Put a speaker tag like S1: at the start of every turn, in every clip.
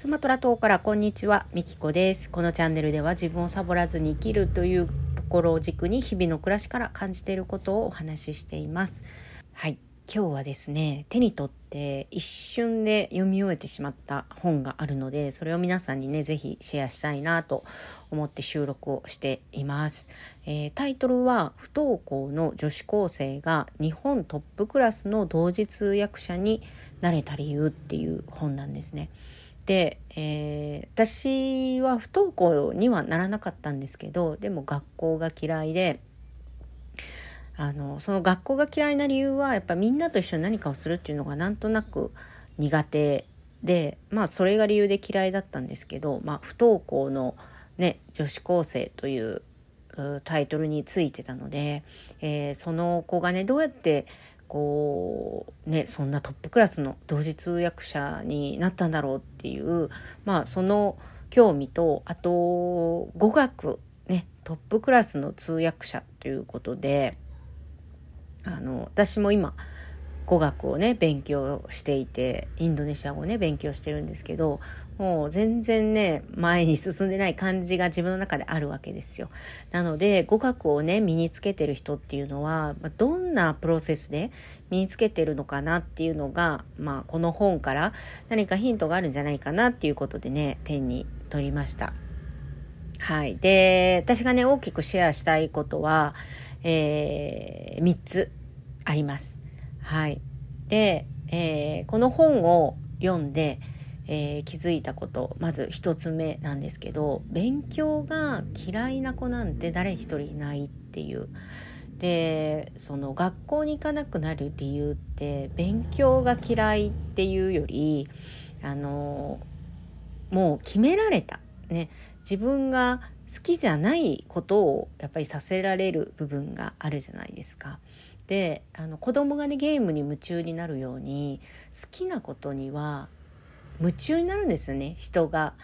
S1: スマトラ島からこんにちは、みきこです。このチャンネルでは自分をサボらずに生きるというところを軸に日々の暮らしから感じていることをお話ししています。はい、今日はですね、手に取って一瞬で読み終えてしまった本があるので、それを皆さんにね、ぜひシェアしたいなと思って収録をしています。えー、タイトルは不登校の女子高生が日本トップクラスの同時通訳者になれた理由っていう本なんですね。で、えー、私は不登校にはならなかったんですけどでも学校が嫌いであのその学校が嫌いな理由はやっぱみんなと一緒に何かをするっていうのがなんとなく苦手でまあそれが理由で嫌いだったんですけど、まあ、不登校の、ね、女子高生というタイトルについてたので、えー、その子がねどうやってこうねそんなトップクラスの同時通訳者になったんだろうっていうまあその興味とあと語学ねトップクラスの通訳者ということであの私も今語学をね勉強していてインドネシア語をね勉強してるんですけどもう全然ね、前に進んでない感じが自分の中であるわけですよ。なので、語学をね、身につけてる人っていうのは、どんなプロセスで身につけてるのかなっていうのが、まあ、この本から何かヒントがあるんじゃないかなっていうことでね、手に取りました。はい。で、私がね、大きくシェアしたいことは、えー、3つあります。はい。で、えー、この本を読んで、えー、気づいたことまず1つ目なんですけど勉強が嫌いな子なんて誰一人いないっていう。でその学校に行かなくなる理由って勉強が嫌いっていうよりあのもう決められた、ね、自分が好きじゃないことをやっぱりさせられる部分があるじゃないですか。であの子供がねゲームに夢中になるように好きなことには夢中になるんですよね。人が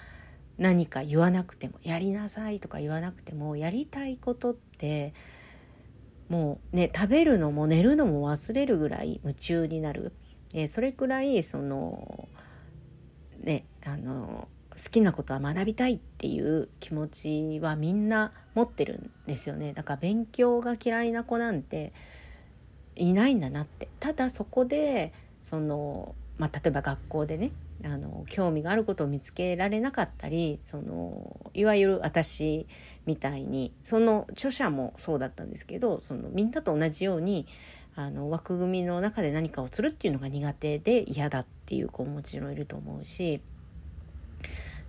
S1: 何か言わなくてもやりなさいとか言わなくてもやりたいことってもうね食べるのも寝るのも忘れるぐらい夢中になる、えー、それくらいそのねあの好きなことは学びたいっていう気持ちはみんな持ってるんですよね。だから勉強が嫌いな子なんていないんだなって。ただそこでその、まあ、例えば学校でねあの興味があることを見つけられなかったりそのいわゆる私みたいにその著者もそうだったんですけどそのみんなと同じようにあの枠組みの中で何かをするっていうのが苦手で嫌だっていう子ももちろんいると思うし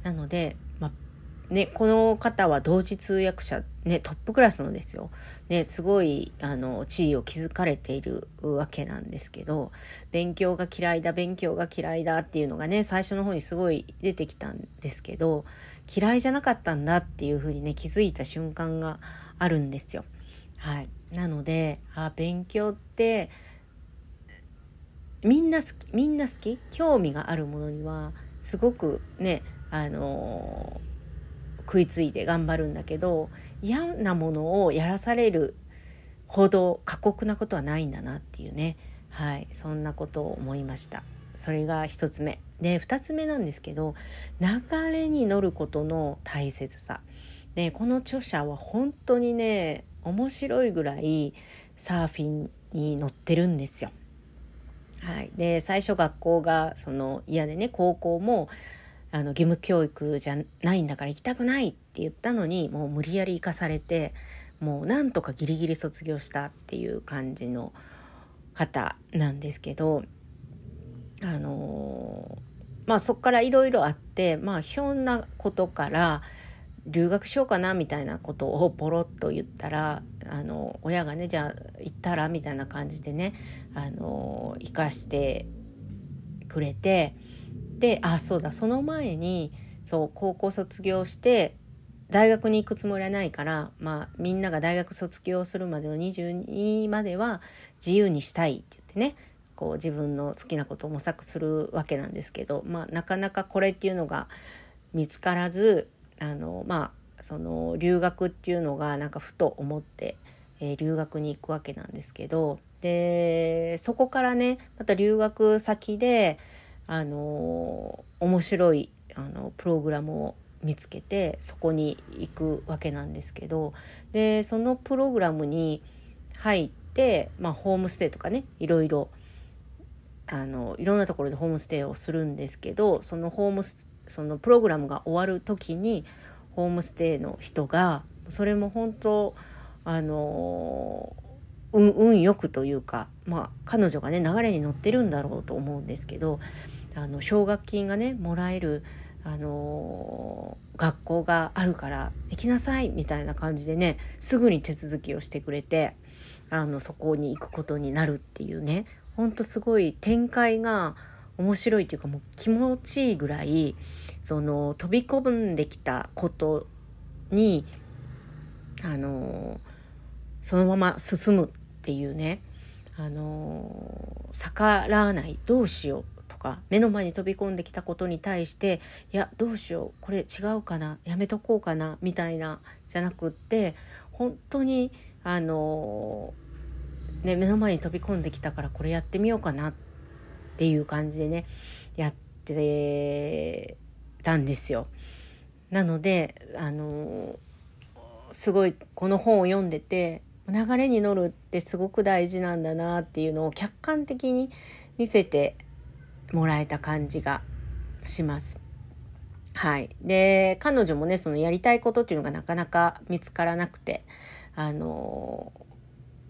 S1: なので、ね、この方は同時通訳者、ね、トップクラスのですよ。ね、すごい、あの、地位を築かれているわけなんですけど、勉強が嫌いだ、勉強が嫌いだっていうのがね、最初の方にすごい出てきたんですけど、嫌いじゃなかったんだっていうふうにね、気づいた瞬間があるんですよ。はい。なので、あ、勉強って、みんな好き、みんな好き？興味があるものには、すごくね、あのー食いついて頑張るんだけど嫌なものをやらされるほど過酷なことはないんだなっていうね。はい。そんなことを思いました。それが一つ目。で二つ目なんですけど流れに乗ることの大切さ。でこの著者は本当にね面白いぐらいサーフィンに乗ってるんですよ。はい、で最初学校がその嫌でね高校もあの義務教育じゃないんだから行きたくないって言ったのにもう無理やり行かされてもうなんとかギリギリ卒業したっていう感じの方なんですけどあのまあそっからいろいろあってまあひょんなことから留学しようかなみたいなことをポロッと言ったらあの親がねじゃあ行ったらみたいな感じでねあの生かしてくれて。であそうだその前にそう高校卒業して大学に行くつもりはないから、まあ、みんなが大学卒業するまでの22までは自由にしたいって言ってねこう自分の好きなことを模索するわけなんですけど、まあ、なかなかこれっていうのが見つからずあのまあその留学っていうのがなんかふと思って、えー、留学に行くわけなんですけどでそこからねまた留学先であの面白いあのプログラムを見つけてそこに行くわけなんですけどでそのプログラムに入って、まあ、ホームステイとかねいろいろあのいろんなところでホームステイをするんですけどそのホームそのプログラムが終わる時にホームステイの人がそれも本当あの運運よくというか、まあ、彼女がね流れに乗ってるんだろうと思うんですけどあの奨学金がねもらえるあの学校があるから行きなさいみたいな感じでねすぐに手続きをしてくれてあのそこに行くことになるっていうね。ほんとすごい展開が面白いというかもう気持ちいいぐらいその飛び込んできたことにあのそのまま進むっていうね。あの逆らわない。どうしよう。か目の前に飛び込んできたことに対していやどうしようこれ違うかなやめとこうかなみたいなじゃなくって本当にあのね、目の前に飛び込んできたからこれやってみようかなっていう感じでねやってたんですよ。なのであのすごいこの本を読んでて流れに乗るってすごく大事なんだなっていうのを客観的に見せてもらえた感じがします。はい。で、彼女もね、そのやりたいことっていうのがなかなか見つからなくて、あの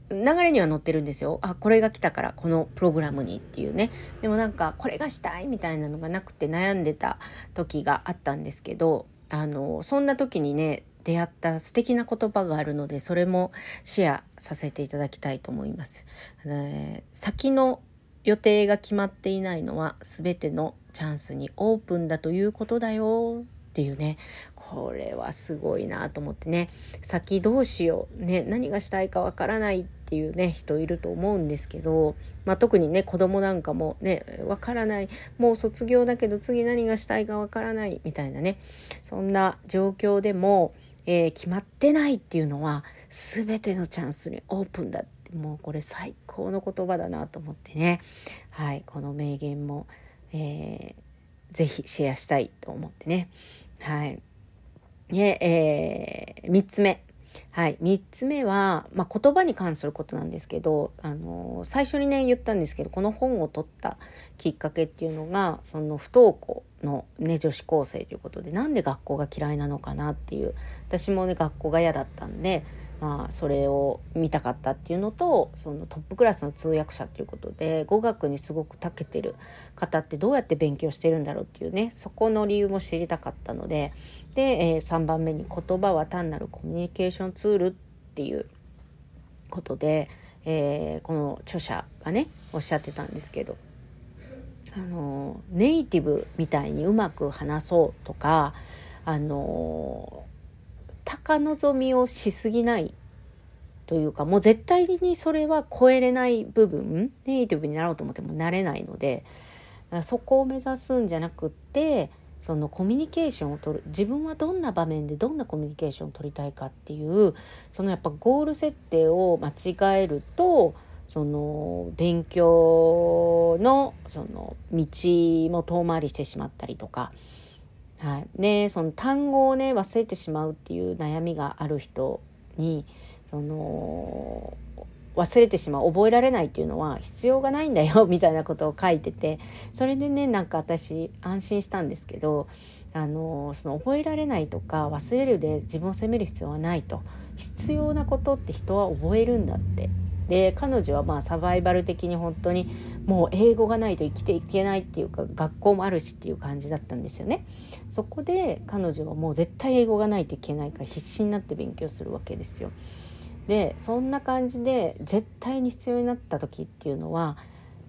S1: 流れには載ってるんですよ。あ、これが来たからこのプログラムにっていうね。でもなんかこれがしたいみたいなのがなくて悩んでた時があったんですけど、あの、そんな時にね、出会った素敵な言葉があるので、それもシェアさせていただきたいと思います。えー、先の予定が決まっていないのは全てのチャンスにオープンだということだよ。っていうね。これはすごいなと思ってね。先どうしよう、ね、何がしたいかわからないっていうね人いると思うんですけど、まあ、特にね子供なんかもねわからない。もう卒業だけど次何がしたいかわからない。みたいなね。そんな状況でも、えー、決まってないっていうのは全てのチャンスにオープンだってもうこれ最高の言葉だなと思ってね。はいこの名言も、えー、ぜひシェアしたいと思ってね。はい。で、えー、3つ目。はい。3つ目は、まあ、言葉に関することなんですけど、あの、最初にね、言ったんですけど、この本を取ったきっかけっていうのが、その不登校のね、女子高生ということで、なんで学校が嫌いなのかなっていう、私もね、学校が嫌だったんで、まあ、それを見たかったっていうのとそのトップクラスの通訳者っていうことで語学にすごく長けてる方ってどうやって勉強してるんだろうっていうねそこの理由も知りたかったのでで、えー、3番目に「言葉は単なるコミュニケーションツール」っていうことで、えー、この著者がねおっしゃってたんですけどあのネイティブみたいにうまく話そうとかあの高望みをしすぎないというかもう絶対にそれは超えれない部分ネイティブになろうと思ってもなれないのでそこを目指すんじゃなくってそのコミュニケーションを取る自分はどんな場面でどんなコミュニケーションを取りたいかっていうそのやっぱゴール設定を間違えるとその勉強のその道も遠回りしてしまったりとかはい、でその単語をね忘れてしまうっていう悩みがある人にその忘れてしまう覚えられないっていうのは必要がないんだよみたいなことを書いててそれでねなんか私安心したんですけどあのその覚えられないとか忘れるで自分を責める必要はないと必要なことって人は覚えるんだってで彼女はまあサバイバル的に本当にもう英語がないと生きていけないっていうか学校もあるしっていう感じだったんですよね。そこで彼女はもう絶対英語がないといけないから必死になって勉強するわけですよ。でそんな感じで絶対に必要になった時っていうのは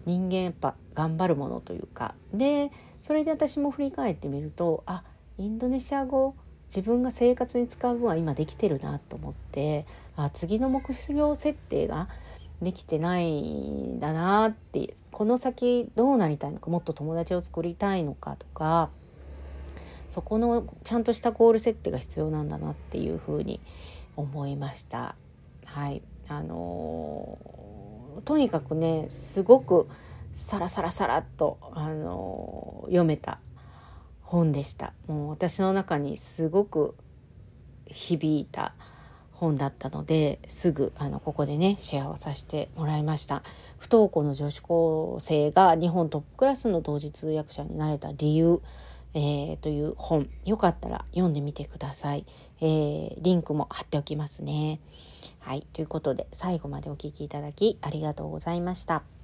S1: 人間やっぱ頑張るものというかでそれで私も振り返ってみるとあインドネシア語自分が生活に使う分は今できてるなと思ってあ次の目標設定ができてないんだなってこの先どうなりたいのかもっと友達を作りたいのかとかそこのちゃんとしたゴール設定が必要なんだなっていうふうに思いました。はい。あのー、とにかくねすごくサラサラサラっと、あの読めた本でした。もう私の中にすごく響いた本だったのですぐあのここでねシェアをさせてもらいました。不登校の女子高生が日本トップクラスの同時通訳者になれた理由、えー、という本。よかったら読んでみてください、えー、リンクも貼っておきますね。はいということで最後までお聴きいただきありがとうございました。